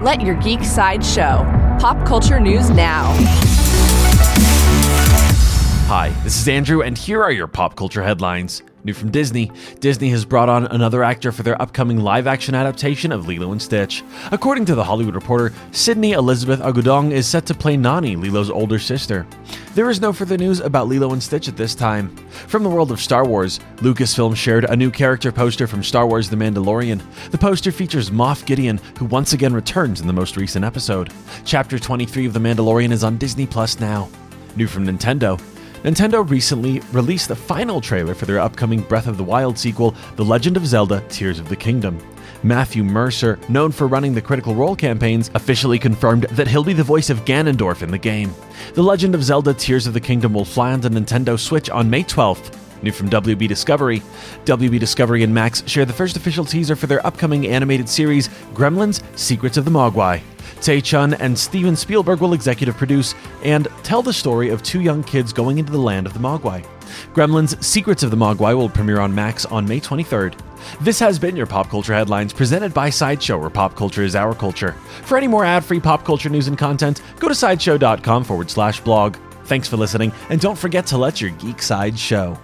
Let your geek side show. Pop culture news now. Hi, this is Andrew, and here are your pop culture headlines. New from Disney Disney has brought on another actor for their upcoming live action adaptation of Lilo and Stitch. According to The Hollywood Reporter, Sydney Elizabeth Agudong is set to play Nani, Lilo's older sister. There is no further news about Lilo and Stitch at this time. From the world of Star Wars, Lucasfilm shared a new character poster from Star Wars The Mandalorian. The poster features Moff Gideon, who once again returns in the most recent episode. Chapter 23 of The Mandalorian is on Disney Plus now. New from Nintendo, Nintendo recently released the final trailer for their upcoming Breath of the Wild sequel, The Legend of Zelda Tears of the Kingdom. Matthew Mercer, known for running the Critical Role campaigns, officially confirmed that he'll be the voice of Ganondorf in the game. The Legend of Zelda Tears of the Kingdom will fly on the Nintendo Switch on May 12th. New from WB Discovery. WB Discovery and Max share the first official teaser for their upcoming animated series, Gremlins Secrets of the Mogwai. Tze Chun and Steven Spielberg will executive produce and tell the story of two young kids going into the land of the Mogwai. Gremlins Secrets of the Mogwai will premiere on Max on May 23rd. This has been your Pop Culture Headlines presented by Sideshow, where pop culture is our culture. For any more ad free pop culture news and content, go to sideshow.com forward slash blog. Thanks for listening, and don't forget to let your geek side show.